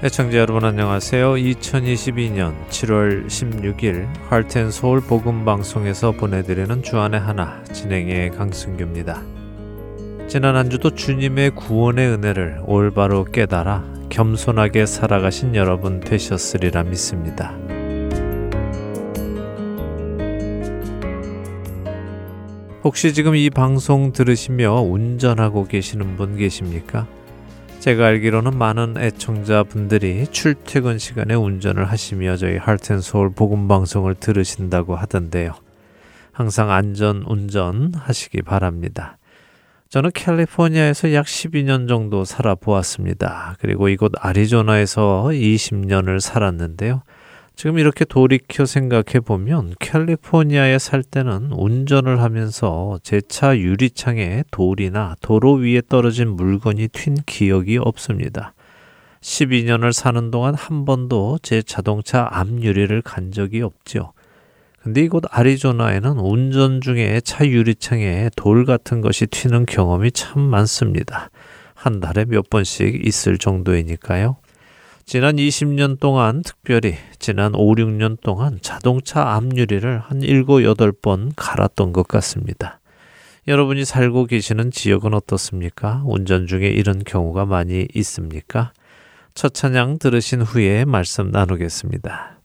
애청자 여러분 안녕하세요. 2022년 7월 16일 할텐 서울 복음 방송에서 보내드리는 주안의 하나 진행의 강승규입니다. 지난 한 주도 주님의 구원의 은혜를 올바로 깨달아 겸손하게 살아가신 여러분 되셨으리라 믿습니다. 혹시 지금 이 방송 들으시며 운전하고 계시는 분 계십니까? 제가 알기로는 많은 애청자분들이 출퇴근 시간에 운전을 하시며 저희 할텐서울 복음 방송을 들으신다고 하던데요. 항상 안전 운전 하시기 바랍니다. 저는 캘리포니아에서 약 12년 정도 살아보았습니다. 그리고 이곳 아리조나에서 20년을 살았는데요. 지금 이렇게 돌이켜 생각해 보면 캘리포니아에 살 때는 운전을 하면서 제 차 유리창에 돌이나 도로 위에 떨어진 물건이 튄 기억이 없습니다. 12년을 사는 동안 한 번도 제 자동차 앞유리를 간 적이 없죠. 근데 이곳 아리조나에는 운전 중에 차 유리창에 돌 같은 것이 튀는 경험이 참 많습니다. 한 달에 몇 번씩 있을 정도이니까요. 지난 20년 동안 특별히 지난 5, 6년 동안 자동차 앞유리를 한 7, 8번 갈았던 것 같습니다. 여러분이 살고 계시는 지역은 어떻습니까? 운전 중에 이런 경우가 많이 있습니까? 첫 찬양 들으신 후에 말씀 나누겠습니다.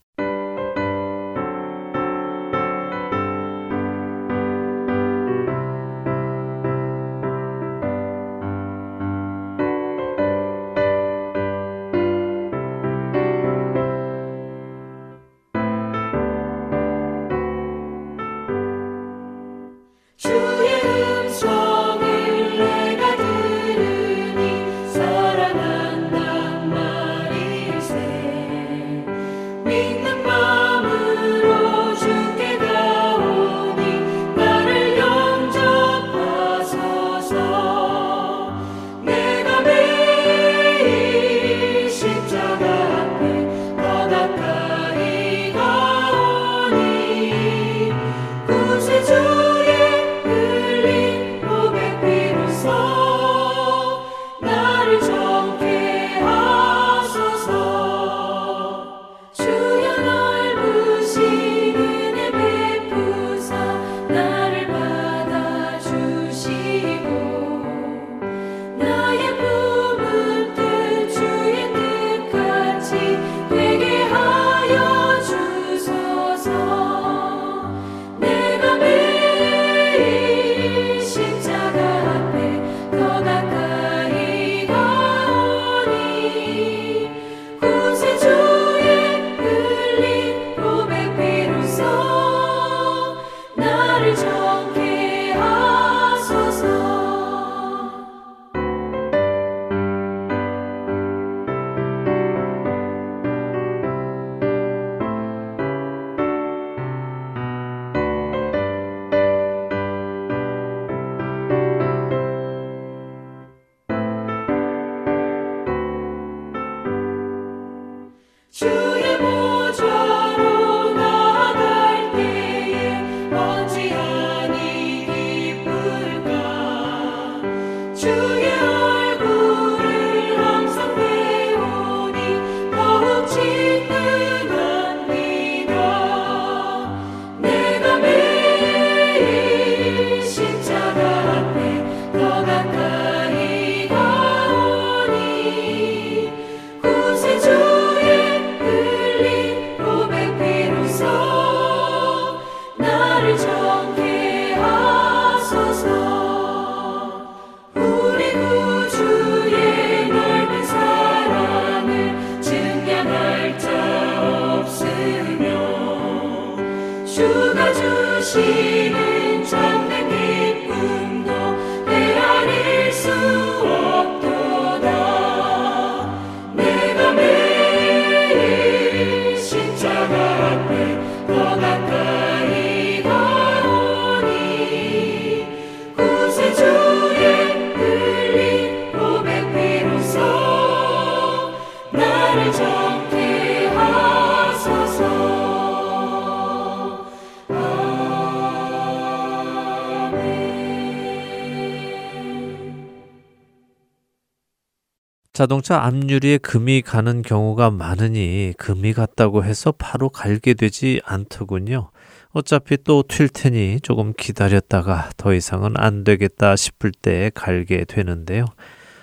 자동차 앞유리에 금이 가는 경우가 많으니 금이 갔다고 해서 바로 갈게 되지 않더군요. 어차피 또 튈 테니 조금 기다렸다가 더 이상은 안 되겠다 싶을 때 갈게 되는데요.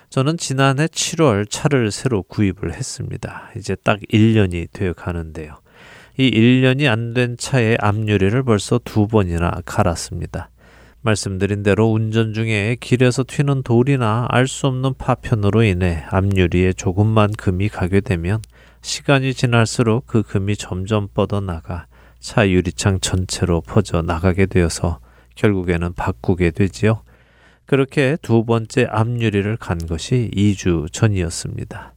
저는 지난해 7월 차를 새로 구입을 했습니다. 이제 딱 1년이 되어 가는데요. 이 1년이 안 된 차의 앞유리를 벌써 두 번이나 갈았습니다. 말씀드린 대로 운전 중에 길에서 튀는 돌이나 알 수 없는 파편으로 인해 앞유리에 조금만 금이 가게 되면 시간이 지날수록 그 금이 점점 뻗어나가 차 유리창 전체로 퍼져 나가게 되어서 결국에는 바꾸게 되지요. 그렇게 두 번째 앞유리를 간 것이 2주 전이었습니다.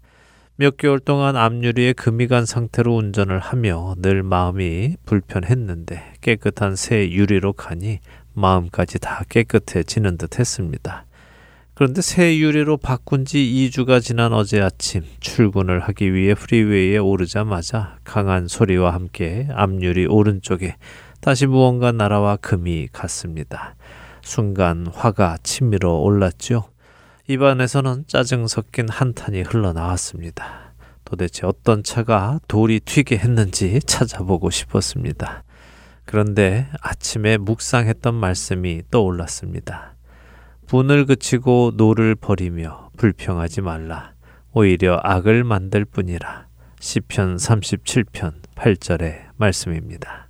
몇 개월 동안 앞유리에 금이 간 상태로 운전을 하며 늘 마음이 불편했는데 깨끗한 새 유리로 가니 마음까지 다 깨끗해지는 듯 했습니다. 그런데 새 유리로 바꾼 지 2주가 지난 어제 아침 출근을 하기 위해 프리웨이에 오르자마자 강한 소리와 함께 앞유리 오른쪽에 다시 무언가 날아와 금이 갔습니다. 순간 화가 치밀어 올랐죠. 입안에서는 짜증 섞인 한탄이 흘러나왔습니다. 도대체 어떤 차가 돌이 튀게 했는지 찾아보고 싶었습니다. 그런데 아침에 묵상했던 말씀이 떠올랐습니다. 분을 그치고 노를 버리며 불평하지 말라. 오히려 악을 만들 뿐이라. 시편 37편 8절의 말씀입니다.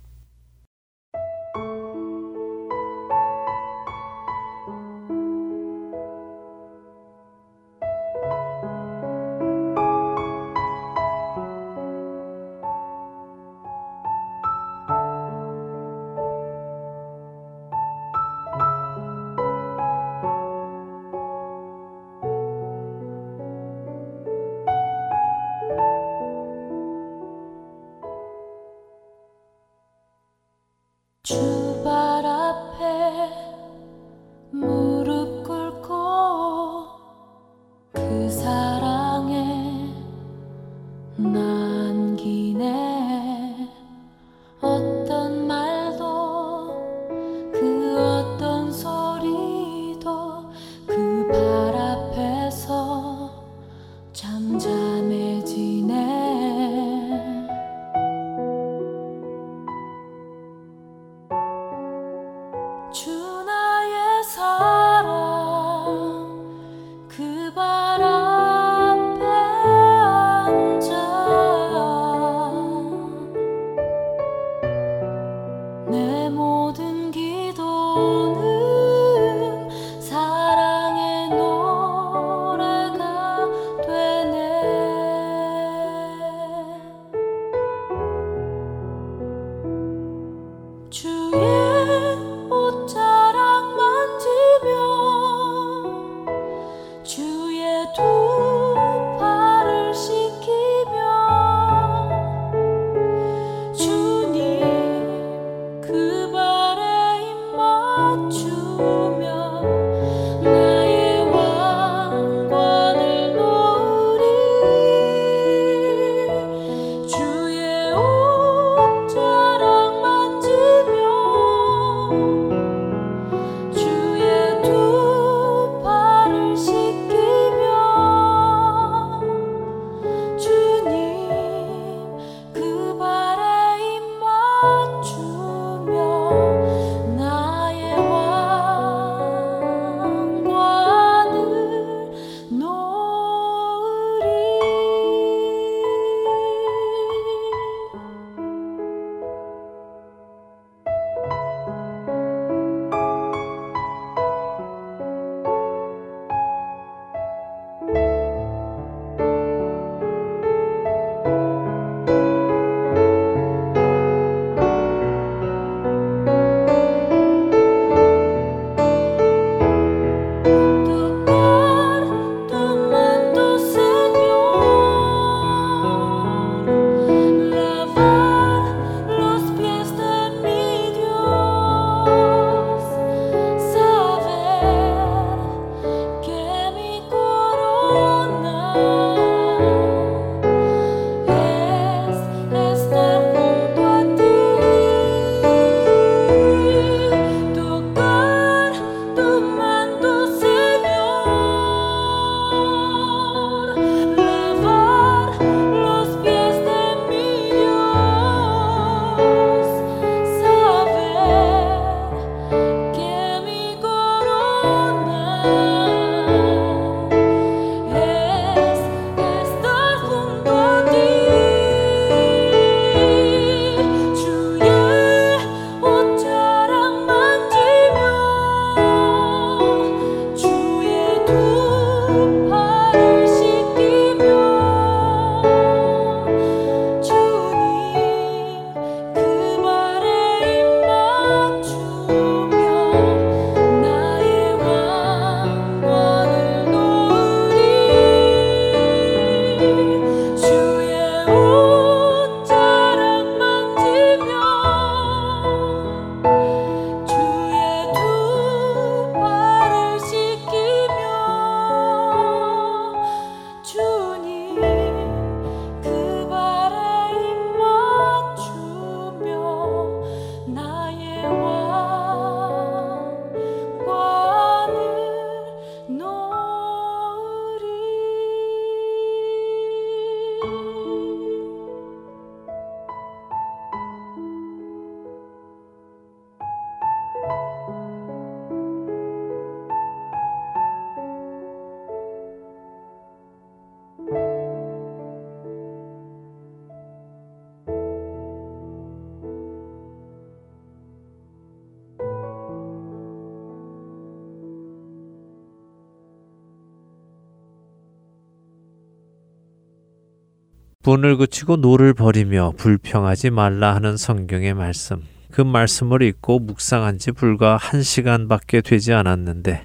분을 그치고 노를 버리며 불평하지 말라 하는 성경의 말씀. 그 말씀을 읽고 묵상한 지 불과 한 시간밖에 되지 않았는데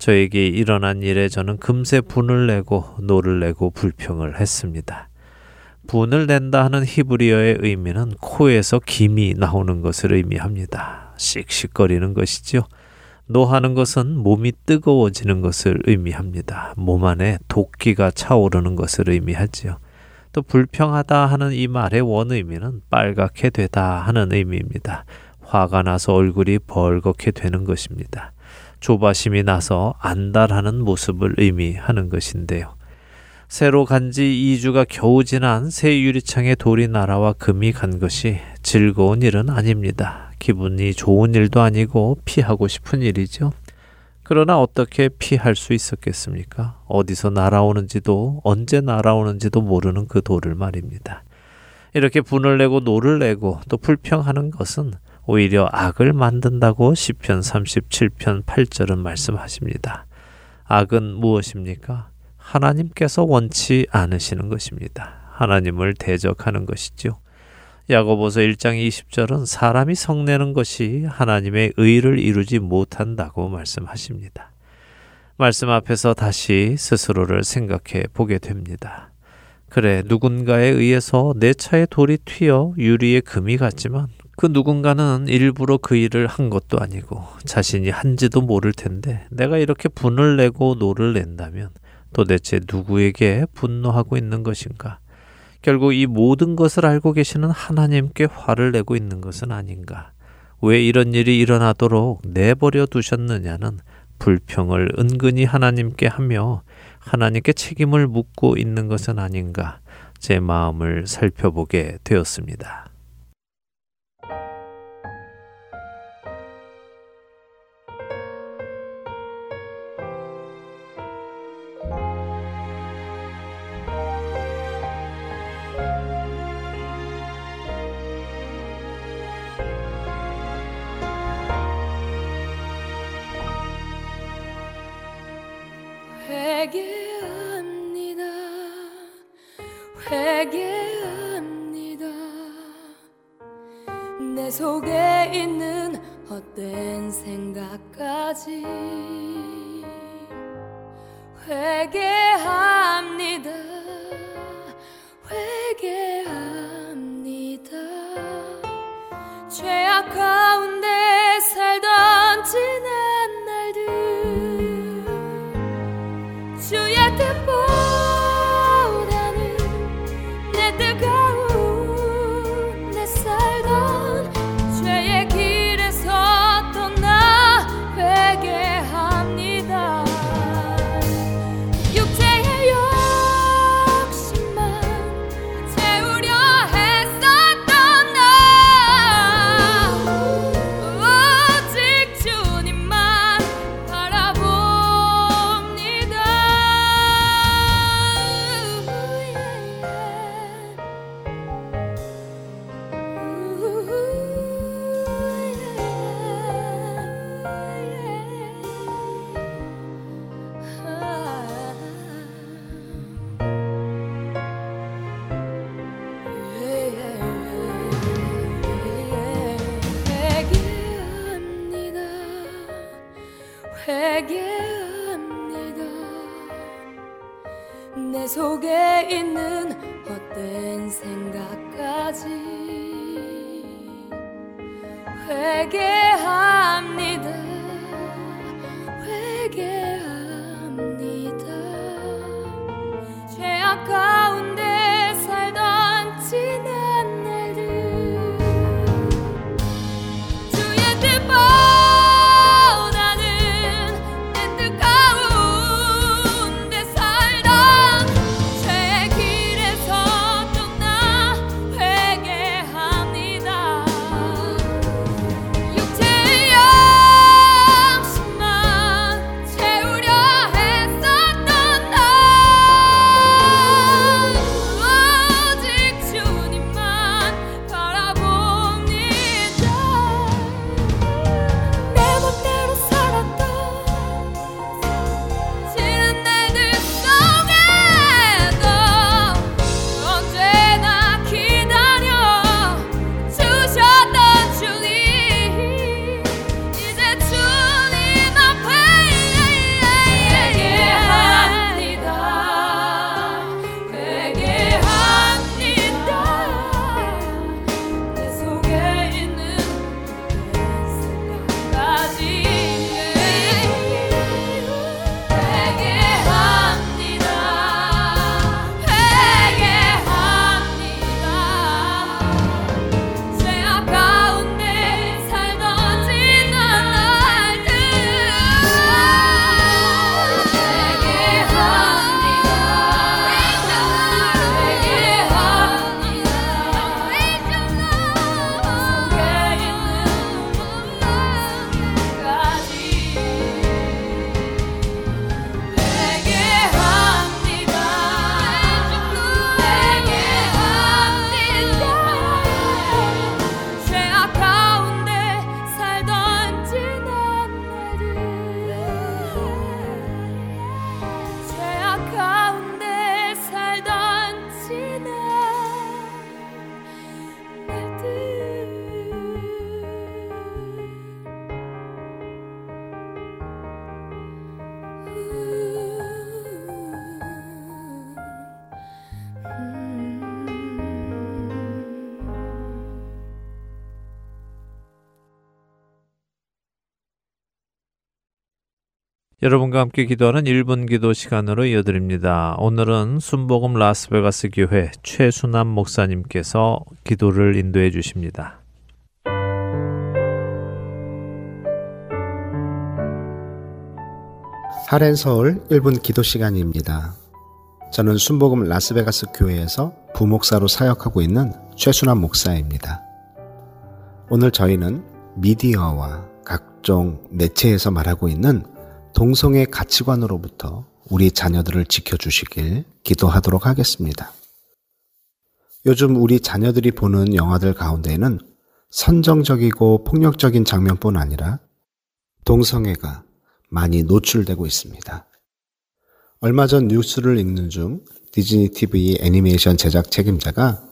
저에게 일어난 일에 저는 금세 분을 내고 노를 내고 불평을 했습니다. 분을 낸다 하는 히브리어의 의미는 코에서 김이 나오는 것을 의미합니다. 씩씩거리는 것이지요. 노하는 것은 몸이 뜨거워지는 것을 의미합니다. 몸 안에 독기가 차오르는 것을 의미하지요. 또 불평하다 하는 이 말의 원의미는 빨갛게 되다 하는 의미입니다. 화가 나서 얼굴이 벌겋게 되는 것입니다. 조바심이 나서 안달하는 모습을 의미하는 것인데요. 새로 간 지 2주가 겨우 지난 새 유리창에 돌이 날아와 금이 간 것이 즐거운 일은 아닙니다. 기분이 좋은 일도 아니고 피하고 싶은 일이죠. 그러나 어떻게 피할 수 있었겠습니까? 어디서 날아오는지도 언제 날아오는지도 모르는 그 돌을 말입니다. 이렇게 분을 내고 노를 내고 또 불평하는 것은 오히려 악을 만든다고 시편 37편 8절은 말씀하십니다. 악은 무엇입니까? 하나님께서 원치 않으시는 것입니다. 하나님을 대적하는 것이죠. 야고보서 1장 20절은 사람이 성내는 것이 하나님의 의를 이루지 못한다고 말씀하십니다. 말씀 앞에서 다시 스스로를 생각해 보게 됩니다. 그래, 누군가에 의해서 내 차에 돌이 튀어 유리에 금이 갔지만 그 누군가는 일부러 그 일을 한 것도 아니고 자신이 한지도 모를 텐데 내가 이렇게 분을 내고 노를 낸다면 도대체 누구에게 분노하고 있는 것인가? 결국 이 모든 것을 알고 계시는 하나님께 화를 내고 있는 것은 아닌가. 왜 이런 일이 일어나도록 내버려 두셨느냐는 불평을 은근히 하나님께 하며 하나님께 책임을 묻고 있는 것은 아닌가 제 마음을 살펴보게 되었습니다. 회개합니다. 내 속에 있는 헛된 생각까지 회개합니다. 회개합니다. 죄악 가운데 살던 지난 여러분과 함께 기도하는 1분 기도 시간으로 이어드립니다. 오늘은 순복음 라스베가스 교회 최순남 목사님께서 기도를 인도해 주십니다. 하렌 서울 1분 기도 시간입니다. 저는 순복음 라스베가스 교회에서 부목사로 사역하고 있는 최순환 목사입니다. 오늘 저희는 미디어와 각종 매체에서 말하고 있는 동성애 가치관으로부터 우리 자녀들을 지켜주시길 기도하도록 하겠습니다. 요즘 우리 자녀들이 보는 영화들 가운데에는 선정적이고 폭력적인 장면뿐 아니라 동성애가 많이 노출되고 있습니다. 얼마 전 뉴스를 읽는 중 디즈니 TV 애니메이션 제작 책임자가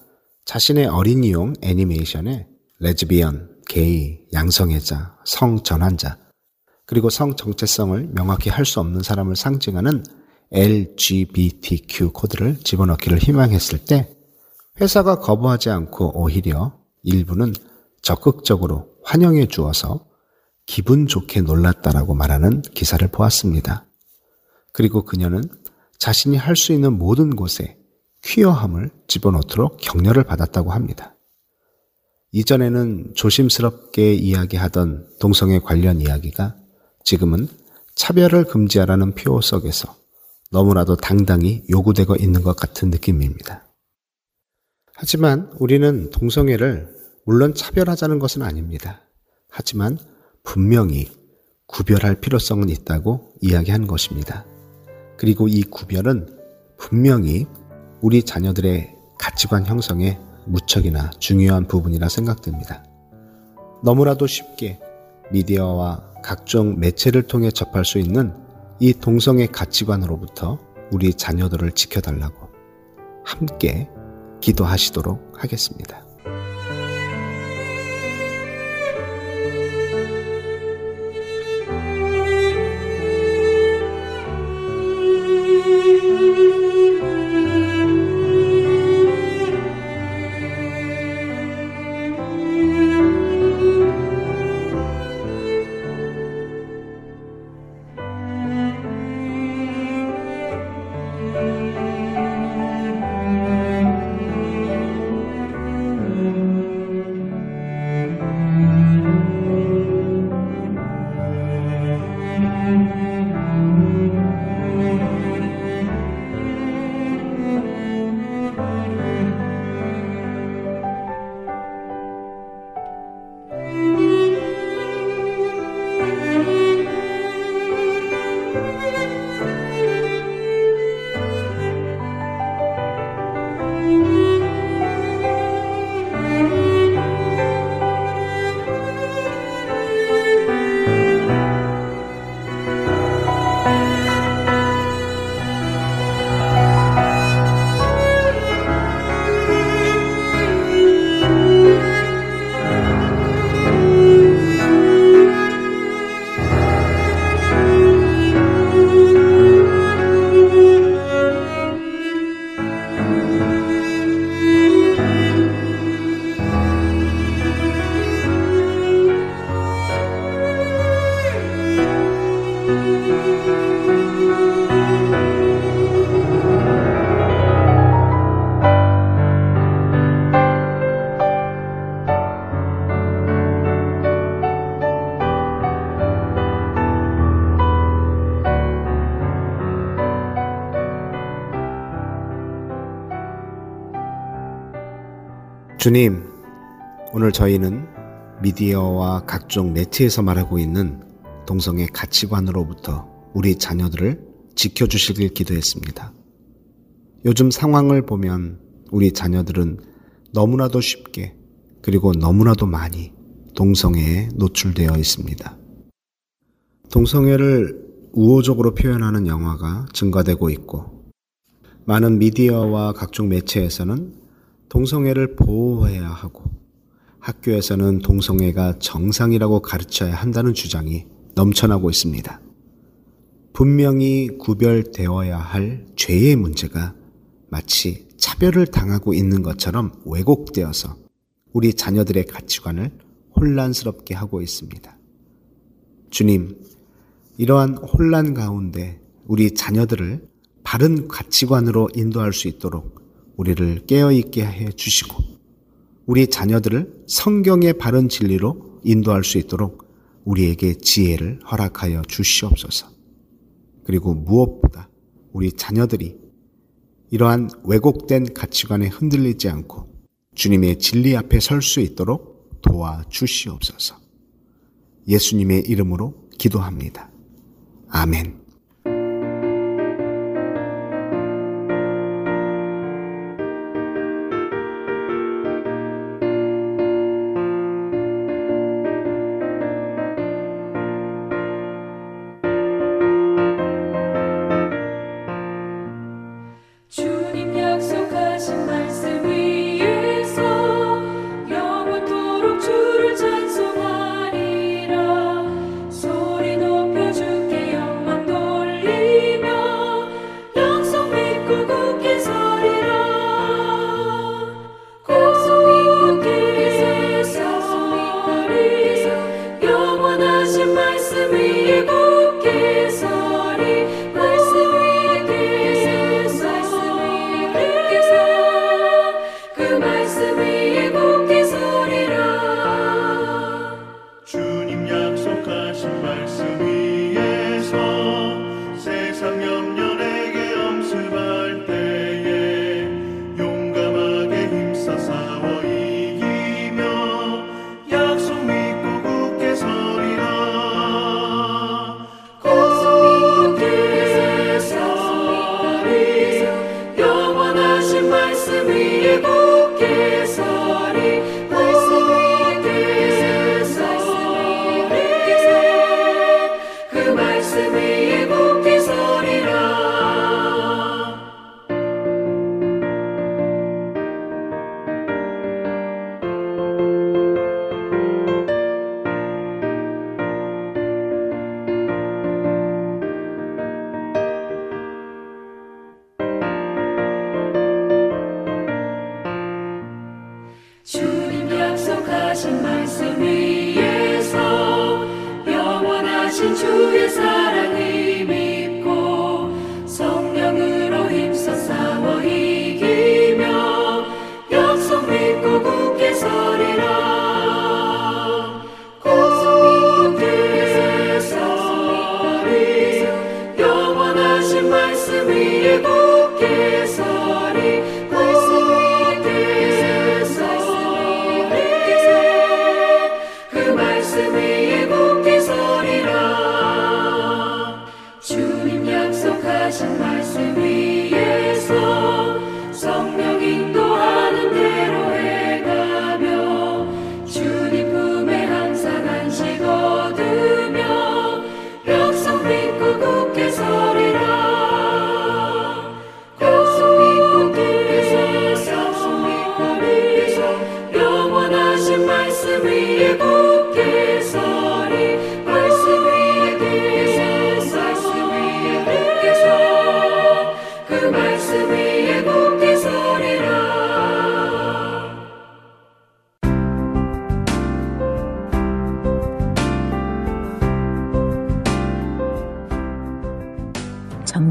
자신의 어린이용 애니메이션에 레즈비언, 게이, 양성애자, 성전환자, 그리고 성 정체성을 명확히 할 수 없는 사람을 상징하는 LGBTQ 코드를 집어넣기를 희망했을 때 회사가 거부하지 않고 오히려 일부는 적극적으로 환영해 주어서 기분 좋게 놀랐다라고 말하는 기사를 보았습니다. 그리고 그녀는 자신이 할 수 있는 모든 곳에 퀴어함을 집어넣도록 격려를 받았다고 합니다. 이전에는 조심스럽게 이야기하던 동성애 관련 이야기가 지금은 차별을 금지하라는 표어 속에서 너무나도 당당히 요구되고 있는 것 같은 느낌입니다. 하지만 우리는 동성애를 물론 차별하자는 것은 아닙니다. 하지만 분명히 구별할 필요성은 있다고 이야기한 것입니다. 그리고 이 구별은 분명히 우리 자녀들의 가치관 형성에 무척이나 중요한 부분이라 생각됩니다. 너무나도 쉽게 미디어와 각종 매체를 통해 접할 수 있는 이 동성애 가치관으로부터 우리 자녀들을 지켜달라고 함께 기도하시도록 하겠습니다. 주님, 오늘 저희는 미디어와 각종 매체에서 말하고 있는 동성애 가치관으로부터 우리 자녀들을 지켜주시길 기도했습니다. 요즘 상황을 보면 우리 자녀들은 너무나도 쉽게 그리고 너무나도 많이 동성애에 노출되어 있습니다. 동성애를 우호적으로 표현하는 영화가 증가되고 있고 많은 미디어와 각종 매체에서는 동성애를 보호해야 하고 학교에서는 동성애가 정상이라고 가르쳐야 한다는 주장이 넘쳐나고 있습니다. 분명히 구별되어야 할 죄의 문제가 마치 차별을 당하고 있는 것처럼 왜곡되어서 우리 자녀들의 가치관을 혼란스럽게 하고 있습니다. 주님, 이러한 혼란 가운데 우리 자녀들을 바른 가치관으로 인도할 수 있도록 우리를 깨어있게 해 주시고 우리 자녀들을 성경의 바른 진리로 인도할 수 있도록 우리에게 지혜를 허락하여 주시옵소서. 그리고 무엇보다 우리 자녀들이 이러한 왜곡된 가치관에 흔들리지 않고 주님의 진리 앞에 설 수 있도록 도와 주시옵소서. 예수님의 이름으로 기도합니다. 아멘.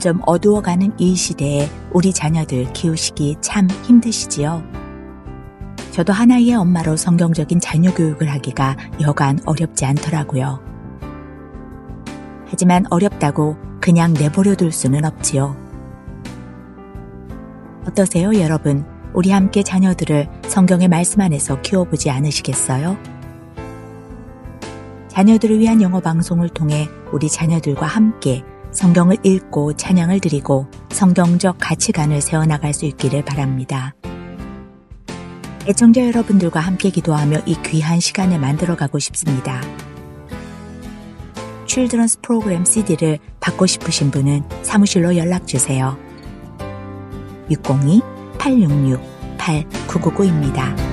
점점 어두워가는 이 시대에 우리 자녀들 키우시기 참 힘드시지요. 저도 하나의 엄마로 성경적인 자녀 교육을 하기가 여간 어렵지 않더라고요. 하지만 어렵다고 그냥 내버려 둘 수는 없지요. 어떠세요, 여러분? 우리 함께 자녀들을 성경의 말씀 안에서 키워보지 않으시겠어요? 자녀들을 위한 영어 방송을 통해 우리 자녀들과 함께 성경을 읽고 찬양을 드리고 성경적 가치관을 세워나갈 수 있기를 바랍니다. 애청자 여러분들과 함께 기도하며 이 귀한 시간을 만들어가고 싶습니다. 칠드런스 프로그램 CD를 받고 싶으신 분은 사무실로 연락 주세요. 602-866-8999입니다.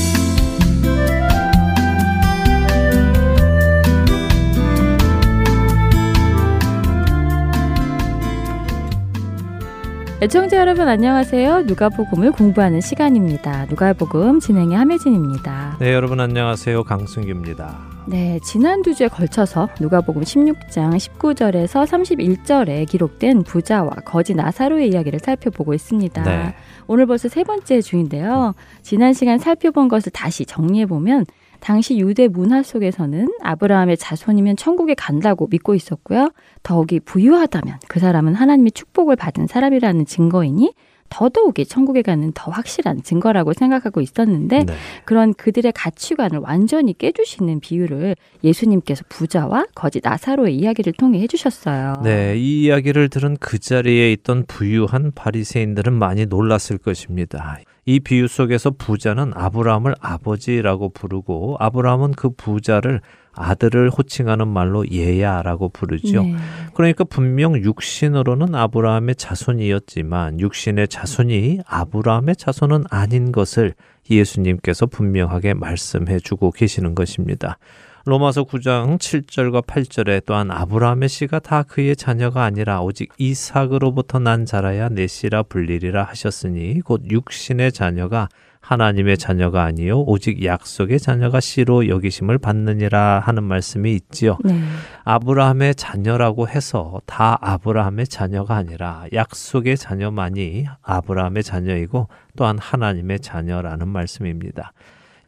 애청자 여러분 안녕하세요. 누가복음을 공부하는 시간입니다. 누가복음 진행의 함혜진입니다. 네, 여러분 안녕하세요. 강승규입니다. 네, 지난 두 주에 걸쳐서 누가복음 16장 19절에서 31절에 기록된 부자와 거지 나사로의 이야기를 살펴보고 있습니다. 네. 오늘 벌써 세 번째 주인데요. 지난 시간 살펴본 것을 다시 정리해 보면 당시 유대 문화 속에서는 아브라함의 자손이면 천국에 간다고 믿고 있었고요. 더욱이 부유하다면 그 사람은 하나님의 축복을 받은 사람이라는 증거이니 더더욱이 천국에 가는 더 확실한 증거라고 생각하고 있었는데 네. 그런 그들의 가치관을 완전히 깨주시는 비유를 예수님께서 부자와 거지 나사로의 이야기를 통해 해주셨어요. 네, 이 이야기를 들은 그 자리에 있던 부유한 바리새인들은 많이 놀랐을 것입니다. 이 비유 속에서 부자는 아브라함을 아버지라고 부르고 아브라함은 그 부자를 아들을 호칭하는 말로 예야라고 부르죠. 네. 그러니까 분명 육신으로는 아브라함의 자손이었지만 육신의 자손이 아브라함의 자손은 아닌 것을 예수님께서 분명하게 말씀해 주고 계시는 것입니다. 로마서 9장 7절과 8절에 또한 아브라함의 씨가 다 그의 자녀가 아니라 오직 이삭으로부터 난 자라야 내 씨라 불리리라 하셨으니 곧 육신의 자녀가 하나님의 자녀가 아니요 오직 약속의 자녀가 씨로 여기심을 받느니라 하는 말씀이 있지요. 네. 아브라함의 자녀라고 해서 다 아브라함의 자녀가 아니라 약속의 자녀만이 아브라함의 자녀이고 또한 하나님의 자녀라는 말씀입니다.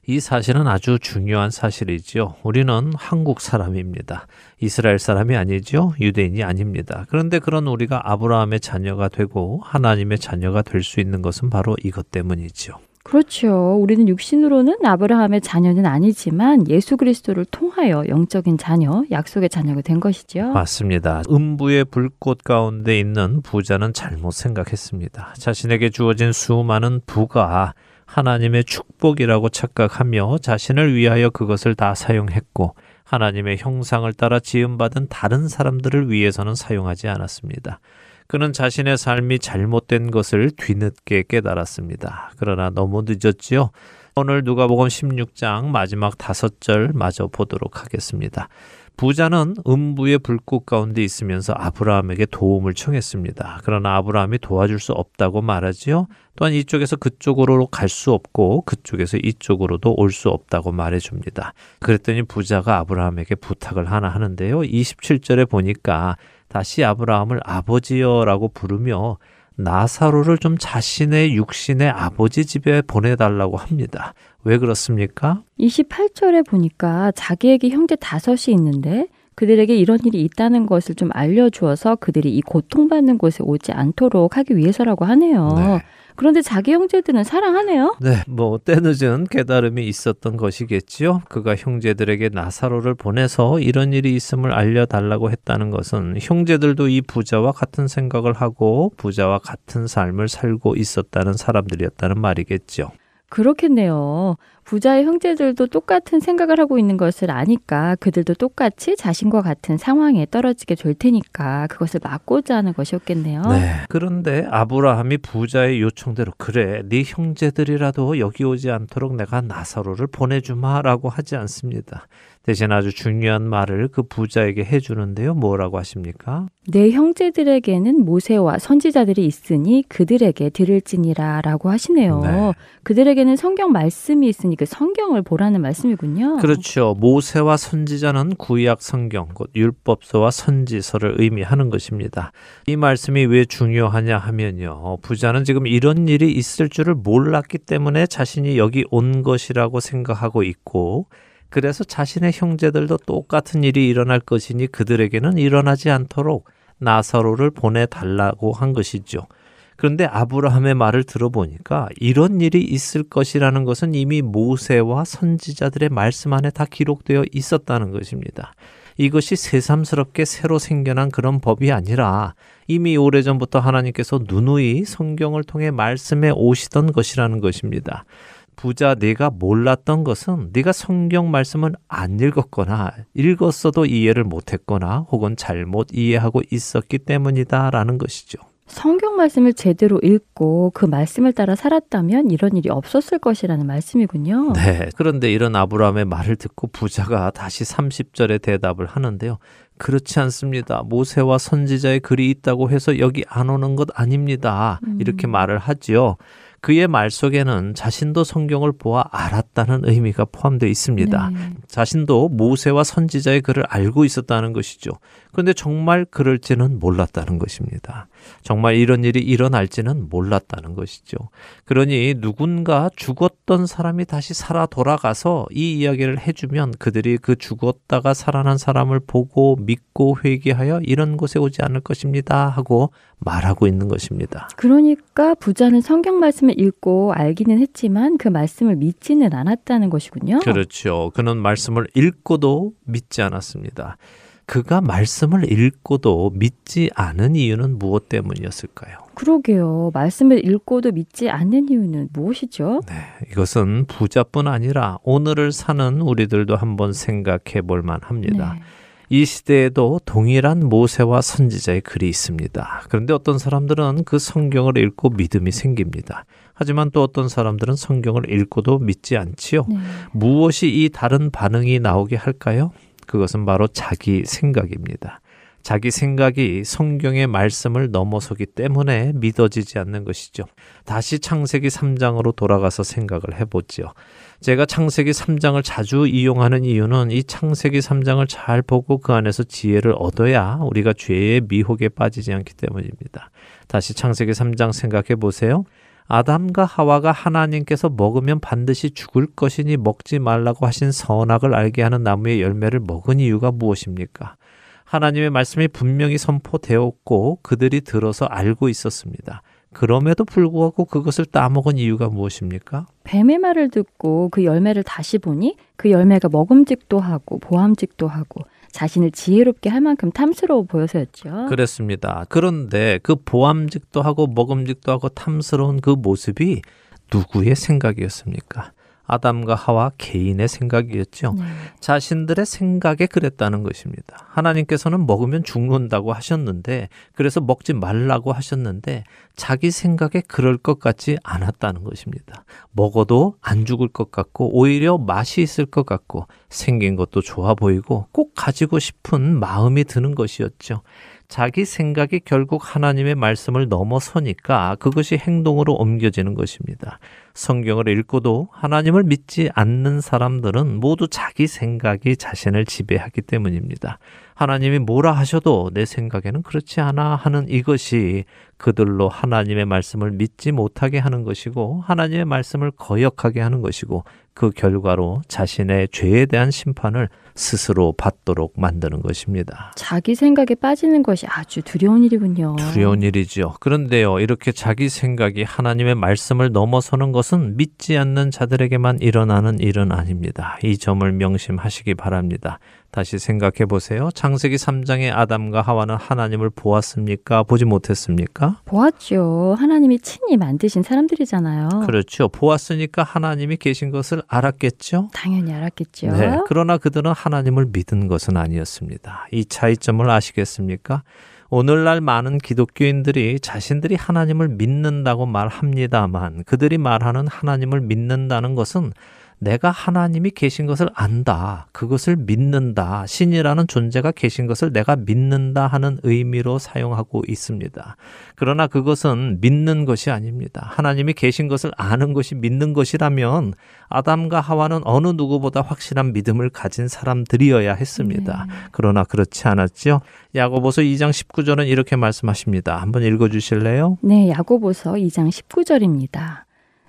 이 사실은 아주 중요한 사실이지요. 우리는 한국 사람입니다. 이스라엘 사람이 아니죠. 유대인이 아닙니다. 그런데 그런 우리가 아브라함의 자녀가 되고 하나님의 자녀가 될 수 있는 것은 바로 이것 때문이지요. 그렇죠. 우리는 육신으로는 아브라함의 자녀는 아니지만 예수 그리스도를 통하여 영적인 자녀, 약속의 자녀가 된 것이죠. 맞습니다. 음부의 불꽃 가운데 있는 부자는 잘못 생각했습니다. 자신에게 주어진 수많은 부가 하나님의 축복이라고 착각하며 자신을 위하여 그것을 다 사용했고 하나님의 형상을 따라 지음받은 다른 사람들을 위해서는 사용하지 않았습니다. 그는 자신의 삶이 잘못된 것을 뒤늦게 깨달았습니다. 그러나 너무 늦었지요. 오늘 누가복음 16장 마지막 다섯 절 마저 보도록 하겠습니다. 부자는 음부의 불꽃 가운데 있으면서 아브라함에게 도움을 청했습니다. 그러나 아브라함이 도와줄 수 없다고 말하지요. 또한 이쪽에서 그쪽으로 갈 수 없고 그쪽에서 이쪽으로도 올 수 없다고 말해줍니다. 그랬더니 부자가 아브라함에게 부탁을 하나 하는데요. 27절에 보니까 다시 아브라함을 아버지여라고 부르며 나사로를 좀 자신의 육신의 아버지 집에 보내달라고 합니다. 왜 그렇습니까? 28절에 보니까 자기에게 형제 다섯이 있는데 그들에게 이런 일이 있다는 것을 좀 알려주어서 그들이 이 고통받는 곳에 오지 않도록 하기 위해서라고 하네요. 네. 그런데 자기 형제들은 사랑하네요. 네, 뭐 때늦은 깨달음이 있었던 것이겠지요. 그가 형제들에게 나사로를 보내서 이런 일이 있음을 알려달라고 했다는 것은 형제들도 이 부자와 같은 생각을 하고 부자와 같은 삶을 살고 있었다는 사람들이었다는 말이겠죠. 그렇겠네요. 부자의 형제들도 똑같은 생각을 하고 있는 것을 아니까 그들도 똑같이 자신과 같은 상황에 떨어지게 될 테니까 그것을 막고자 하는 것이었겠네요. 네. 그런데 아브라함이 부자의 요청대로 그래, 네 형제들이라도 여기 오지 않도록 내가 나사로를 보내주마라고 하지 않습니다. 대신 아주 중요한 말을 그 부자에게 해주는데요. 뭐라고 하십니까? 내 형제들에게는 모세와 선지자들이 있으니 그들에게 들을지니라 라고 하시네요. 네. 그들에게는 성경 말씀이 있으니 그 성경을 보라는 말씀이군요. 그렇죠. 모세와 선지자는 구약 성경, 곧 율법서와 선지서를 의미하는 것입니다. 이 말씀이 왜 중요하냐 하면요. 부자는 지금 이런 일이 있을 줄을 몰랐기 때문에 자신이 여기 온 것이라고 생각하고 있고, 그래서 자신의 형제들도 똑같은 일이 일어날 것이니 그들에게는 일어나지 않도록 나사로를 보내달라고 한 것이죠. 그런데 아브라함의 말을 들어보니까 이런 일이 있을 것이라는 것은 이미 모세와 선지자들의 말씀 안에 다 기록되어 있었다는 것입니다. 이것이 새삼스럽게 새로 생겨난 그런 법이 아니라 이미 오래전부터 하나님께서 누누이 성경을 통해 말씀해 오시던 것이라는 것입니다. 부자 네가 몰랐던 것은 네가 성경 말씀을 안 읽었거나 읽었어도 이해를 못했거나 혹은 잘못 이해하고 있었기 때문이다라는 것이죠. 성경 말씀을 제대로 읽고 그 말씀을 따라 살았다면 이런 일이 없었을 것이라는 말씀이군요. 네. 그런데 이런 아브라함의 말을 듣고 부자가 다시 30절에 대답을 하는데요. 그렇지 않습니다. 모세와 선지자의 글이 있다고 해서 여기 안 오는 것 아닙니다. 이렇게 말을 하지요. 그의 말 속에는 자신도 성경을 보아 알았다는 의미가 포함되어 있습니다. 네. 자신도 모세와 선지자의 글을 알고 있었다는 것이죠. 그런데 정말 그럴지는 몰랐다는 것입니다. 정말 이런 일이 일어날지는 몰랐다는 것이죠. 그러니 누군가 죽었던 사람이 다시 살아 돌아가서 이 이야기를 해주면 그들이 그 죽었다가 살아난 사람을 보고 믿고 회개하여 이런 곳에 오지 않을 것입니다 하고 말하고 있는 것입니다. 그러니까 부자는 성경 말씀을 읽고 알기는 했지만 그 말씀을 믿지는 않았다는 것이군요. 그렇죠. 그는 말씀을 읽고도 믿지 않았습니다. 그가 말씀을 읽고도 믿지 않은 이유는 무엇 때문이었을까요? 그러게요. 말씀을 읽고도 믿지 않는 이유는 무엇이죠? 네, 이것은 부자뿐 아니라 오늘을 사는 우리들도 한번 생각해 볼 만합니다. 네. 이 시대에도 동일한 모세와 선지자의 글이 있습니다. 그런데 어떤 사람들은 그 성경을 읽고 믿음이 생깁니다. 하지만 또 어떤 사람들은 성경을 읽고도 믿지 않지요. 네. 무엇이 이 다른 반응이 나오게 할까요? 그것은 바로 자기 생각입니다. 자기 생각이 성경의 말씀을 넘어서기 때문에 믿어지지 않는 것이죠. 다시 창세기 3장으로 돌아가서 생각을 해보지요. 제가 창세기 3장을 자주 이용하는 이유는 이 창세기 3장을 잘 보고 그 안에서 지혜를 얻어야 우리가 죄의 미혹에 빠지지 않기 때문입니다. 다시 창세기 3장 생각해 보세요. 아담과 하와가 하나님께서 먹으면 반드시 죽을 것이니 먹지 말라고 하신 선악을 알게 하는 나무의 열매를 먹은 이유가 무엇입니까? 하나님의 말씀이 분명히 선포되었고 그들이 들어서 알고 있었습니다. 그럼에도 불구하고 그것을 따먹은 이유가 무엇입니까? 뱀의 말을 듣고 그 열매를 다시 보니 그 열매가 먹음직도 하고 보암직도 하고 자신을 지혜롭게 할 만큼 탐스러워 보여서였죠. 그랬습니다. 그런데 그 보암직도 하고 먹음직도 하고 탐스러운 그 모습이 누구의 생각이었습니까? 아담과 하와 개인의 생각이었죠. 네. 자신들의 생각에 그랬다는 것입니다. 하나님께서는 먹으면 죽는다고 하셨는데, 그래서 먹지 말라고 하셨는데, 자기 생각에 그럴 것 같지 않았다는 것입니다. 먹어도 안 죽을 것 같고, 오히려 맛이 있을 것 같고, 생긴 것도 좋아 보이고, 꼭 가지고 싶은 마음이 드는 것이었죠. 자기 생각이 결국 하나님의 말씀을 넘어서니까 그것이 행동으로 옮겨지는 것입니다. 성경을 읽고도 하나님을 믿지 않는 사람들은 모두 자기 생각이 자신을 지배하기 때문입니다. 하나님이 뭐라 하셔도 내 생각에는 그렇지 않아 하는 이것이 그들로 하나님의 말씀을 믿지 못하게 하는 것이고 하나님의 말씀을 거역하게 하는 것이고 그 결과로 자신의 죄에 대한 심판을 스스로 받도록 만드는 것입니다. 자기 생각에 빠지는 것이 아주 두려운 일이군요. 두려운 일이지요. 그런데요, 이렇게 자기 생각이 하나님의 말씀을 넘어서는 것은 믿지 않는 자들에게만 일어나는 일은 아닙니다. 이 점을 명심하시기 바랍니다. 다시 생각해 보세요. 창세기 3장의 아담과 하와는 하나님을 보았습니까? 보지 못했습니까? 보았죠. 하나님이 친히 만드신 사람들이잖아요. 그렇죠. 보았으니까 하나님이 계신 것을 알았겠죠? 당연히 알았겠죠. 네. 그러나 그들은 하나님을 믿은 것은 아니었습니다. 이 차이점을 아시겠습니까? 오늘날 많은 기독교인들이 자신들이 하나님을 믿는다고 말합니다만 그들이 말하는 하나님을 믿는다는 것은 내가 하나님이 계신 것을 안다. 그것을 믿는다. 신이라는 존재가 계신 것을 내가 믿는다 하는 의미로 사용하고 있습니다. 그러나 그것은 믿는 것이 아닙니다. 하나님이 계신 것을 아는 것이 믿는 것이라면 아담과 하와는 어느 누구보다 확실한 믿음을 가진 사람들이어야 했습니다. 그러나 그렇지 않았지요. 야고보서 2장 19절은 이렇게 말씀하십니다. 한번 읽어 주실래요? 네, 야고보서 2장 19절입니다.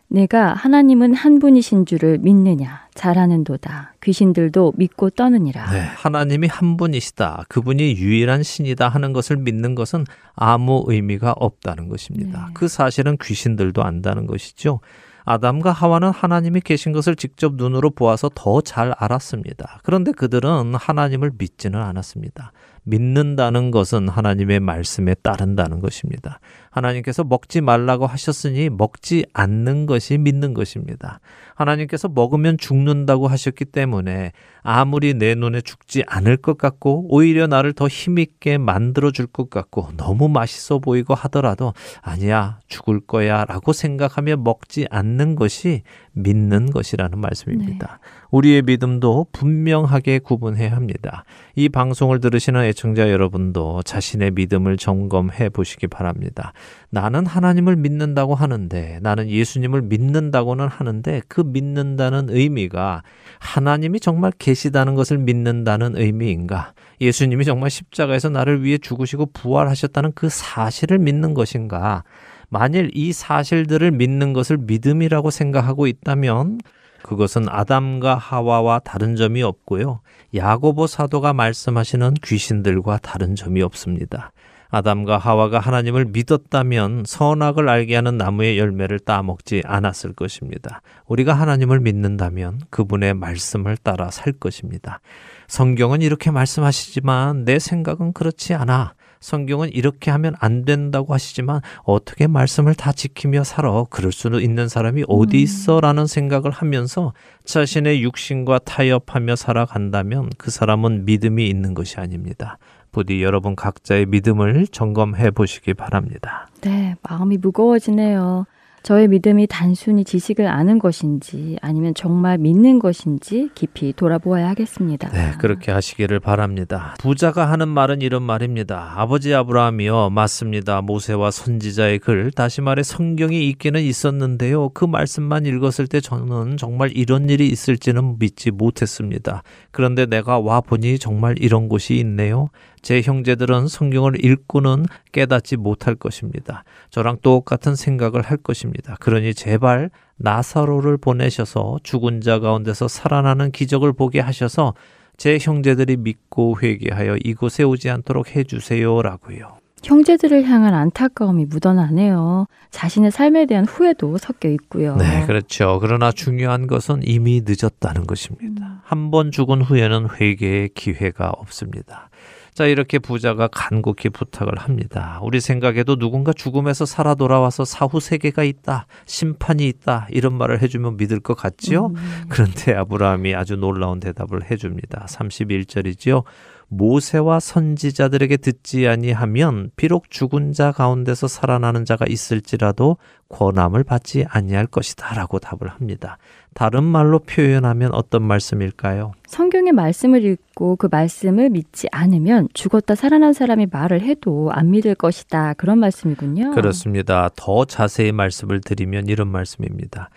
내가 하나님은 한 분이신 줄을 믿느냐 잘하는도다 귀신들도 믿고 떠느니라. 네, 하나님이 한 분이시다. 그분이 유일한 신이다 하는 것을 믿는 것은 아무 의미가 없다는 것입니다. 네. 그 사실은 귀신들도 안다는 것이죠. 아담과 하와는 하나님이 계신 것을 직접 눈으로 보아서 더 잘 알았습니다. 그런데 그들은 하나님을 믿지는 않았습니다. 믿는다는 것은 하나님의 말씀에 따른다는 것입니다. 하나님께서 먹지 말라고 하셨으니 먹지 않는 것이 믿는 것입니다. 하나님께서 먹으면 죽는다고 하셨기 때문에 아무리 내 눈에 죽지 않을 것 같고 오히려 나를 더 힘있게 만들어 줄 것 같고 너무 맛있어 보이고 하더라도 아니야 죽을 거야 라고 생각하며 먹지 않는 것이 믿는 것이라는 말씀입니다. 네. 우리의 믿음도 분명하게 구분해야 합니다. 이 방송을 들으시는 애청자 여러분도 자신의 믿음을 점검해 보시기 바랍니다. 나는 하나님을 믿는다고 하는데 나는 예수님을 믿는다고는 하는데 그 믿는다는 의미가 하나님이 정말 계시다는 것을 믿는다는 의미인가? 예수님이 정말 십자가에서 나를 위해 죽으시고 부활하셨다는 그 사실을 믿는 것인가? 만일 이 사실들을 믿는 것을 믿음이라고 생각하고 있다면 그것은 아담과 하와와 다른 점이 없고요. 야고보 사도가 말씀하시는 귀신들과 다른 점이 없습니다. 아담과 하와가 하나님을 믿었다면 선악을 알게 하는 나무의 열매를 따먹지 않았을 것입니다. 우리가 하나님을 믿는다면 그분의 말씀을 따라 살 것입니다. 성경은 이렇게 말씀하시지만 내 생각은 그렇지 않아. 성경은 이렇게 하면 안 된다고 하시지만 어떻게 말씀을 다 지키며 살아? 그럴 수는 있는 사람이 어디 음. 있어? 라는 생각을 하면서 자신의 육신과 타협하며 살아간다면 그 사람은 믿음이 있는 것이 아닙니다. 부디 여러분 각자의 믿음을 점검해 보시기 바랍니다. 네, 마음이 무거워지네요. 저의 믿음이 단순히 지식을 아는 것인지 아니면 정말 믿는 것인지 깊이 돌아보아야 하겠습니다. 네, 그렇게 하시기를 바랍니다. 부자가 하는 말은 이런 말입니다. 아버지 아브라함이요, 맞습니다. 모세와 선지자의 글, 다시 말해 성경이 있기는 있었는데요. 그 말씀만 읽었을 때 저는 정말 이런 일이 있을지는 믿지 못했습니다. 그런데 내가 와 보니 정말 이런 곳이 있네요. 제 형제들은 성경을 읽고는 깨닫지 못할 것입니다. 저랑 똑같은 생각을 할 것입니다. 그러니 제발 나사로를 보내셔서 죽은 자 가운데서 살아나는 기적을 보게 하셔서 제 형제들이 믿고 회개하여 이곳에 오지 않도록 해주세요라고요. 형제들을 향한 안타까움이 묻어나네요. 자신의 삶에 대한 후회도 섞여 있고요. 네, 그렇죠. 그러나 중요한 것은 이미 늦었다는 것입니다. 음. 한번 죽은 후에는 회개의 기회가 없습니다. 자, 이렇게 부자가 간곡히 부탁을 합니다. 우리 생각에도 누군가 죽음에서 살아 돌아와서 사후 세계가 있다, 심판이 있다, 이런 말을 해주면 믿을 것 같지요? 음. 그런데 아브라함이 아주 놀라운 대답을 해줍니다. 31절이지요. 모세와 선지자들에게 듣지 아니하면 비록 죽은 자 가운데서 살아나는 자가 있을지라도 권함을 받지 아니할 것이다라고 답을 합니다. 다른 말로 표현하면 어떤 말씀일까요? 성경의 말씀을 읽고 그 말씀을 믿지 않으면 죽었다 살아난 사람이 말을 해도 안 믿을 것이다. 그런 말씀이군요. 그렇습니다. 더 자세히 말씀을 드리면 이런 말씀입니다.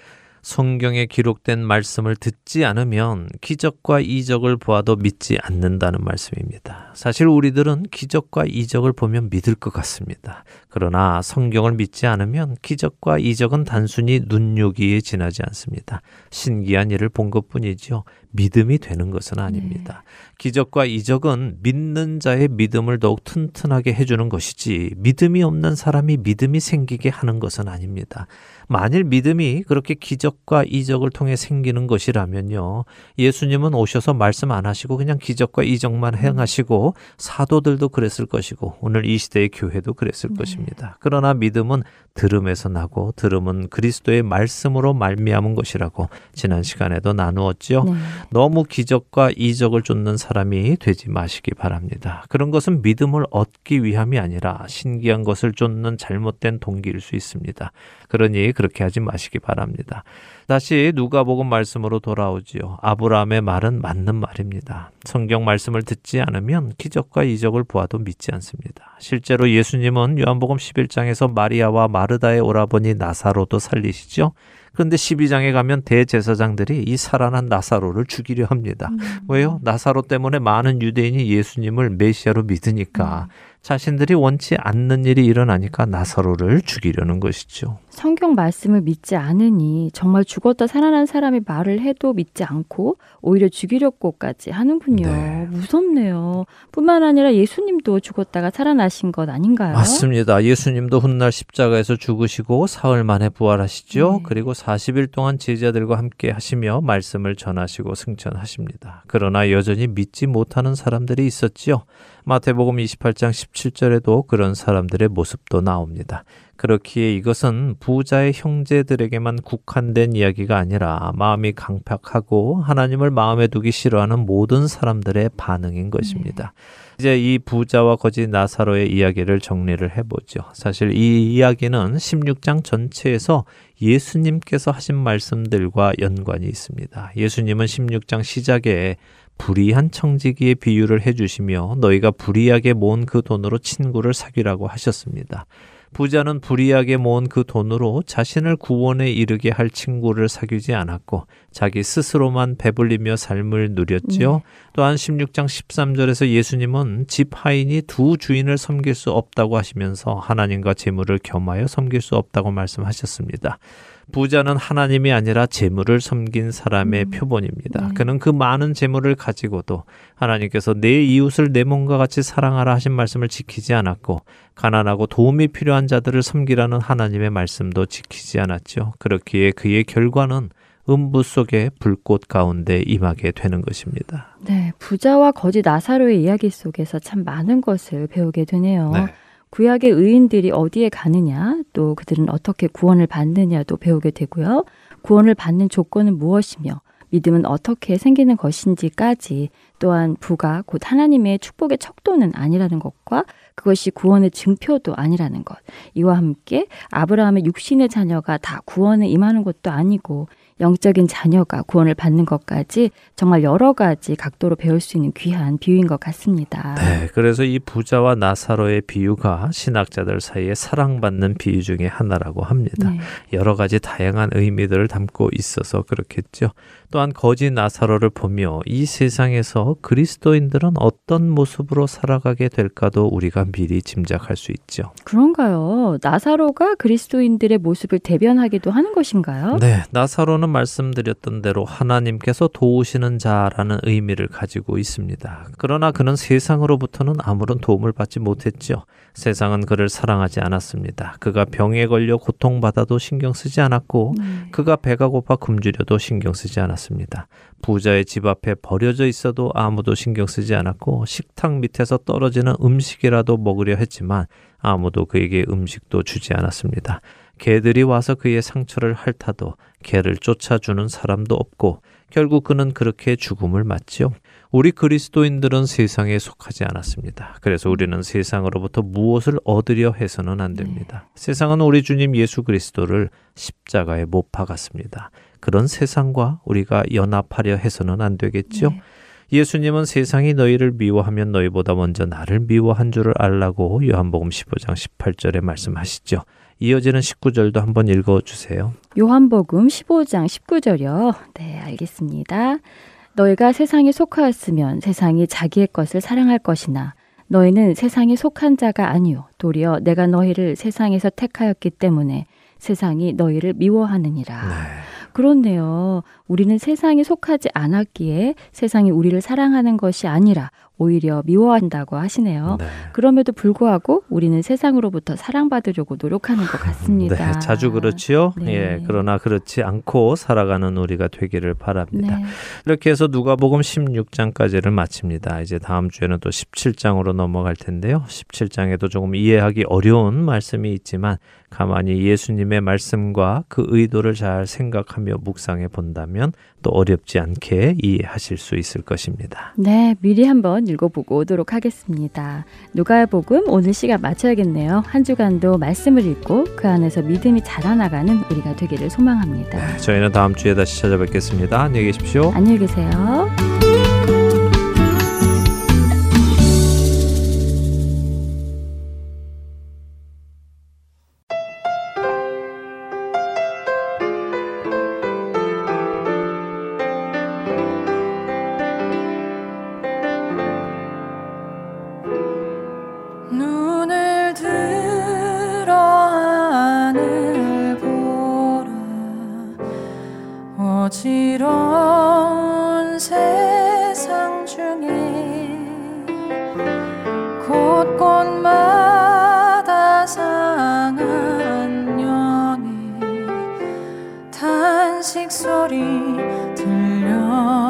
성경에 기록된 말씀을 듣지 않으면 기적과 이적을 보아도 믿지 않는다는 말씀입니다. 사실 우리들은 기적과 이적을 보면 믿을 것 같습니다. 그러나 성경을 믿지 않으면 기적과 이적은 단순히 눈요기에 지나지 않습니다. 신기한 일을 본 것뿐이지요. 믿음이 되는 것은 아닙니다. 네. 기적과 이적은 믿는 자의 믿음을 더욱 튼튼하게 해주는 것이지 믿음이 없는 사람이 믿음이 생기게 하는 것은 아닙니다. 만일 믿음이 그렇게 기적과 이적을 통해 생기는 것이라면요. 예수님은 오셔서 말씀 안 하시고 그냥 기적과 이적만 음. 행하시고 사도들도 그랬을 것이고 오늘 이 시대의 교회도 그랬을 네. 것입니다. 그러나 믿음은 들음에서 나고 들음은 그리스도의 말씀으로 말미암은 것이라고 지난 시간에도 나누었지요. 네. 너무 기적과 이적을 쫓는 사람이 되지 마시기 바랍니다. 그런 것은 믿음을 얻기 위함이 아니라 신기한 것을 쫓는 잘못된 동기일 수 있습니다. 그러니 그렇게 하지 마시기 바랍니다. 다시 누가복음 말씀으로 돌아오지요. 아브라함의 말은 맞는 말입니다. 성경 말씀을 듣지 않으면 기적과 이적을 보아도 믿지 않습니다. 실제로 예수님은 요한복음 11장에서 마리아와 마르다의 오라버니 나사로도 살리시죠. 그런데 12장에 가면 대제사장들이 이 살아난 나사로를 죽이려 합니다. 음. 왜요? 나사로 때문에 많은 유대인이 예수님을 메시아로 믿으니까 음. 자신들이 원치 않는 일이 일어나니까 나사로를 죽이려는 것이죠. 성경 말씀을 믿지 않으니 정말 죽었다 살아난 사람이 말을 해도 믿지 않고 오히려 죽이려고까지 하는군요. 네. 무섭네요. 뿐만 아니라 예수님도 죽었다가 살아나신 것 아닌가요? 맞습니다. 예수님도 훗날 십자가에서 죽으시고 사흘 만에 부활하시죠. 네. 그리고 40일 동안 제자들과 함께 하시며 말씀을 전하시고 승천하십니다. 그러나 여전히 믿지 못하는 사람들이 있었지요. 마태복음 28장 17절에도 그런 사람들의 모습도 나옵니다. 그렇기에 이것은 부자의 형제들에게만 국한된 이야기가 아니라 마음이 강팍하고 하나님을 마음에 두기 싫어하는 모든 사람들의 반응인 것입니다. 이제 이 부자와 거지 나사로의 이야기를 정리를 해보죠. 사실 이 이야기는 16장 전체에서 예수님께서 하신 말씀들과 연관이 있습니다. 예수님은 16장 시작에 불의한 청지기의 비유를 해주시며 너희가 불의하게 모은 그 돈으로 친구를 사귀라고 하셨습니다. 부자는 불이하게 모은 그 돈으로 자신을 구원에 이르게 할 친구를 사귀지 않았고 자기 스스로만 배불리며 삶을 누렸지요. 네. 또한 16장 13절에서 예수님은 집 하인이 두 주인을 섬길 수 없다고 하시면서 하나님과 재물을 겸하여 섬길 수 없다고 말씀하셨습니다. 부자는 하나님이 아니라 재물을 섬긴 사람의 음. 표본입니다. 네. 그는 그 많은 재물을 가지고도 하나님께서 내 이웃을 내 몸과 같이 사랑하라 하신 말씀을 지키지 않았고 가난하고 도움이 필요한 자들을 섬기라는 하나님의 말씀도 지키지 않았죠. 그렇기에 그의 결과는 음부 속에 불꽃 가운데 임하게 되는 것입니다. 네, 부자와 거지 나사로의 이야기 속에서 참 많은 것을 배우게 되네요. 네. 구약의 의인들이 어디에 가느냐, 또 그들은 어떻게 구원을 받느냐도 배우게 되고요. 구원을 받는 조건은 무엇이며 믿음은 어떻게 생기는 것인지까지 또한 부가 곧 하나님의 축복의 척도는 아니라는 것과 그것이 구원의 증표도 아니라는 것. 이와 함께 아브라함의 육신의 자녀가 다 구원에 임하는 것도 아니고 영적인 자녀가 구원을 받는 것까지 정말 여러 가지 각도로 배울 수 있는 귀한 비유인 것 같습니다. 네, 그래서 이 부자와 나사로의 비유가 신학자들 사이에 사랑받는 비유 중에 하나라고 합니다. 네. 여러 가지 다양한 의미들을 담고 있어서 그렇겠죠. 또한 거지 나사로를 보며 이 세상에서 그리스도인들은 어떤 모습으로 살아가게 될까도 우리가 미리 짐작할 수 있죠. 그런가요? 나사로가 그리스도인들의 모습을 대변하기도 하는 것인가요? 네, 나사로는 말씀드렸던 대로 하나님께서 도우시는 자라는 의미를 가지고 있습니다. 그러나 그는 세상으로부터는 아무런 도움을 받지 못했죠. 세상은 그를 사랑하지 않았습니다. 그가 병에 걸려 고통받아도 신경 쓰지 않았고, 네. 그가 배가 고파 굶주려도 신경 쓰지 않았습니다. 않았습니다. 부자의 집 앞에 버려져 있어도 아무도 신경 쓰지 않았고 식탁 밑에서 떨어지는 음식이라도 먹으려 했지만 아무도 그에게 음식도 주지 않았습니다. 개들이 와서 그의 상처를 핥아도 개를 쫓아주는 사람도 없고 결국 그는 그렇게 죽음을 맞지요. 우리 그리스도인들은 세상에 속하지 않았습니다. 그래서 우리는 세상으로부터 무엇을 얻으려 해서는 안 됩니다. 네. 세상은 우리 주님 예수 그리스도를 십자가에 못 박았습니다. 그런 세상과 우리가 연합하려 해서는 안 되겠죠. 네. 예수님은 세상이 너희를 미워하면 너희보다 먼저 나를 미워한 줄을 알라고 요한복음 15장 18절에 말씀하시죠. 이어지는 19절도 한번 읽어 주세요. 요한복음 15장 19절이요. 네, 알겠습니다. 너희가 세상에 속하였으면 세상이 자기의 것을 사랑할 것이나 너희는 세상에 속한 자가 아니요 도리어 내가 너희를 세상에서 택하였기 때문에 세상이 너희를 미워하느니라. 네. 그렇네요. 우리는 세상에 속하지 않았기에 세상이 우리를 사랑하는 것이 아니라 오히려 미워한다고 하시네요. 네. 그럼에도 불구하고 우리는 세상으로부터 사랑받으려고 노력하는 것 같습니다. 네, 자주 그렇지요. 네. 예, 그러나 그렇지 않고 살아가는 우리가 되기를 바랍니다. 네. 이렇게 해서 누가복음 16장까지를 마칩니다. 이제 다음 주에는 또 17장으로 넘어갈 텐데요. 17장에도 조금 이해하기 어려운 말씀이 있지만 가만히 예수님의 말씀과 그 의도를 잘 생각하며 묵상해 본다면 또 어렵지 않게 이해하실 수 있을 것입니다. 네, 미리 한번 읽어보고 오도록 하겠습니다. 누가복음 오늘 시간 마쳐야겠네요. 한 주간도 말씀을 읽고 그 안에서 믿음이 자라나가는 우리가 되기를 소망합니다. 네, 저희는 다음 주에 다시 찾아뵙겠습니다. 안녕히 계십시오. 안녕히 계세요. 들려.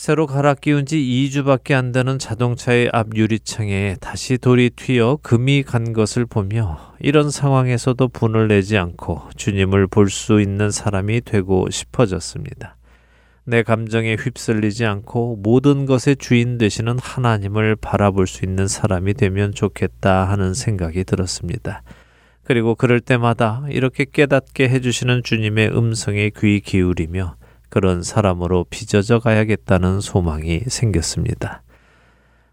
새로 갈아 끼운 지 2주밖에 안 되는 자동차의 앞 유리창에 다시 돌이 튀어 금이 간 것을 보며 이런 상황에서도 분을 내지 않고 주님을 볼 수 있는 사람이 되고 싶어졌습니다. 내 감정에 휩쓸리지 않고 모든 것의 주인 되시는 하나님을 바라볼 수 있는 사람이 되면 좋겠다 하는 생각이 들었습니다. 그리고 그럴 때마다 이렇게 깨닫게 해주시는 주님의 음성에 귀 기울이며 그런 사람으로 빚어져 가야겠다는 소망이 생겼습니다.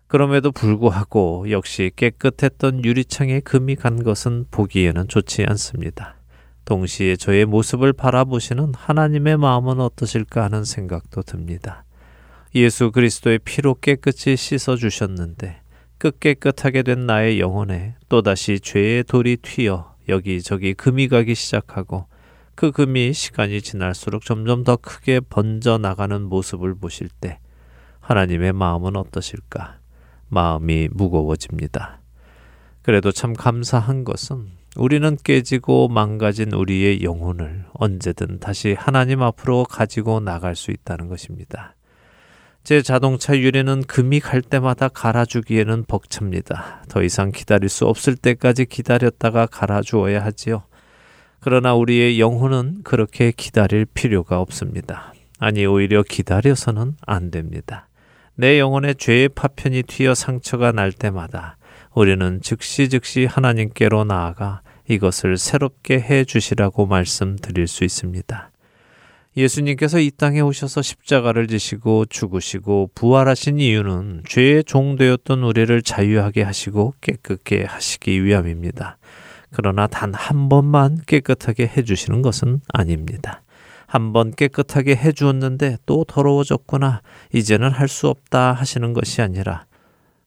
그럼에도 불구하고 역시 깨끗했던 유리창에 금이 간 것은 보기에는 좋지 않습니다. 동시에 저의 모습을 바라보시는 하나님의 마음은 어떠실까 하는 생각도 듭니다. 예수 그리스도의 피로 깨끗이 씻어 주셨는데 끝 깨끗하게 된 나의 영혼에 또다시 죄의 돌이 튀어 여기저기 금이 가기 시작하고 그 금이 시간이 지날수록 점점 더 크게 번져 나가는 모습을 보실 때 하나님의 마음은 어떠실까? 마음이 무거워집니다. 그래도 참 감사한 것은 우리는 깨지고 망가진 우리의 영혼을 언제든 다시 하나님 앞으로 가지고 나갈 수 있다는 것입니다. 제 자동차 유리는 금이 갈 때마다 갈아주기에는 벅찹니다. 더 이상 기다릴 수 없을 때까지 기다렸다가 갈아주어야 하지요. 그러나 우리의 영혼은 그렇게 기다릴 필요가 없습니다. 아니, 오히려 기다려서는 안 됩니다. 내 영혼의 죄의 파편이 튀어 상처가 날 때마다 우리는 즉시 즉시 하나님께로 나아가 이것을 새롭게 해 주시라고 말씀드릴 수 있습니다. 예수님께서 이 땅에 오셔서 십자가를 지시고 죽으시고 부활하신 이유는 죄의 종되었던 우리를 자유하게 하시고 깨끗게 하시기 위함입니다. 그러나 단 한 번만 깨끗하게 해주시는 것은 아닙니다. 한 번 깨끗하게 해주었는데 또 더러워졌구나. 이제는 할 수 없다 하시는 것이 아니라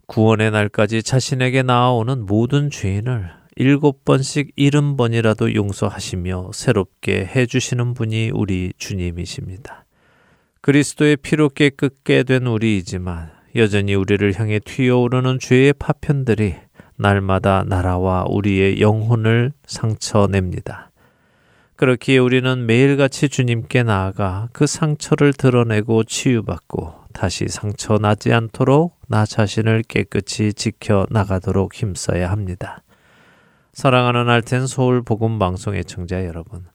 구원의 날까지 자신에게 나아오는 모든 죄인을 일곱 번씩 일흔 번이라도 용서하시며 새롭게 해주시는 분이 우리 주님이십니다. 그리스도의 피로 깨끗게 된 우리이지만 여전히 우리를 향해 튀어오르는 죄의 파편들이 날마다 나라와 우리의 영혼을 상처냅니다. 그렇기에 우리는 매일같이 주님께 나아가 그 상처를 드러내고 치유받고 다시 상처 나지 않도록 나 자신을 깨끗이 지켜 나가도록 힘써야 합니다. 사랑하는 알텐 서울 복음 방송의 청자 여러분.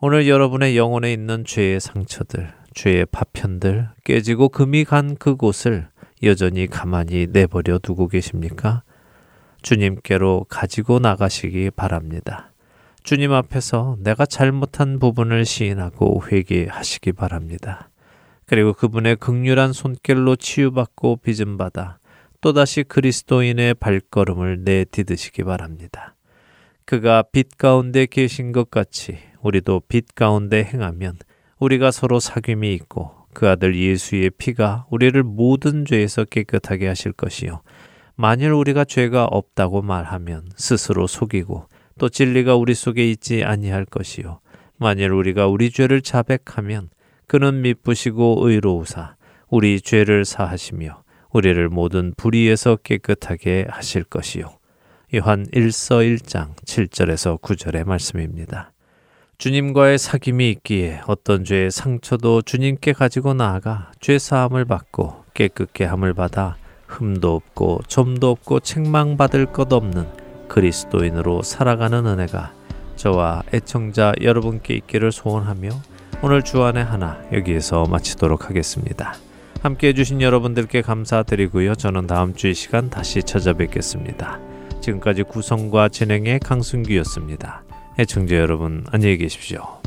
오늘 여러분의 영혼에 있는 죄의 상처들, 죄의 파편들, 깨지고 금이 간 그곳을 여전히 가만히 내버려 두고 계십니까? 주님께로 가지고 나가시기 바랍니다. 주님 앞에서 내가 잘못한 부분을 시인하고 회개하시기 바랍니다. 그리고 그분의 극률한 손길로 치유받고 빚음받아 또다시 그리스도인의 발걸음을 내디드시기 바랍니다. 그가 빛 가운데 계신 것 같이 우리도 빛 가운데 행하면 우리가 서로 사귐이 있고 그 아들 예수의 피가 우리를 모든 죄에서 깨끗하게 하실 것이요. 만일 우리가 죄가 없다고 말하면 스스로 속이고 또 진리가 우리 속에 있지 아니할 것이요. 만일 우리가 우리 죄를 자백하면 그는 미쁘시고 의로우사 우리 죄를 사하시며 우리를 모든 불의에서 깨끗하게 하실 것이요. 요한 1서 1장 7절에서 9절의 말씀입니다. 주님과의 사귐이 있기에 어떤 죄의 상처도 주님께 가지고 나아가 죄 사함을 받고 깨끗게 함을 받아 흠도 없고 점도 없고 책망받을 것 없는 그리스도인으로 살아가는 은혜가 저와 애청자 여러분께 있기를 소원하며 오늘 주안의 하나 여기에서 마치도록 하겠습니다. 함께 해주신 여러분들께 감사드리고요. 저는 다음 주 이 시간 다시 찾아뵙겠습니다. 지금까지 구성과 진행의 강순기였습니다. 애청자 여러분 안녕히 계십시오.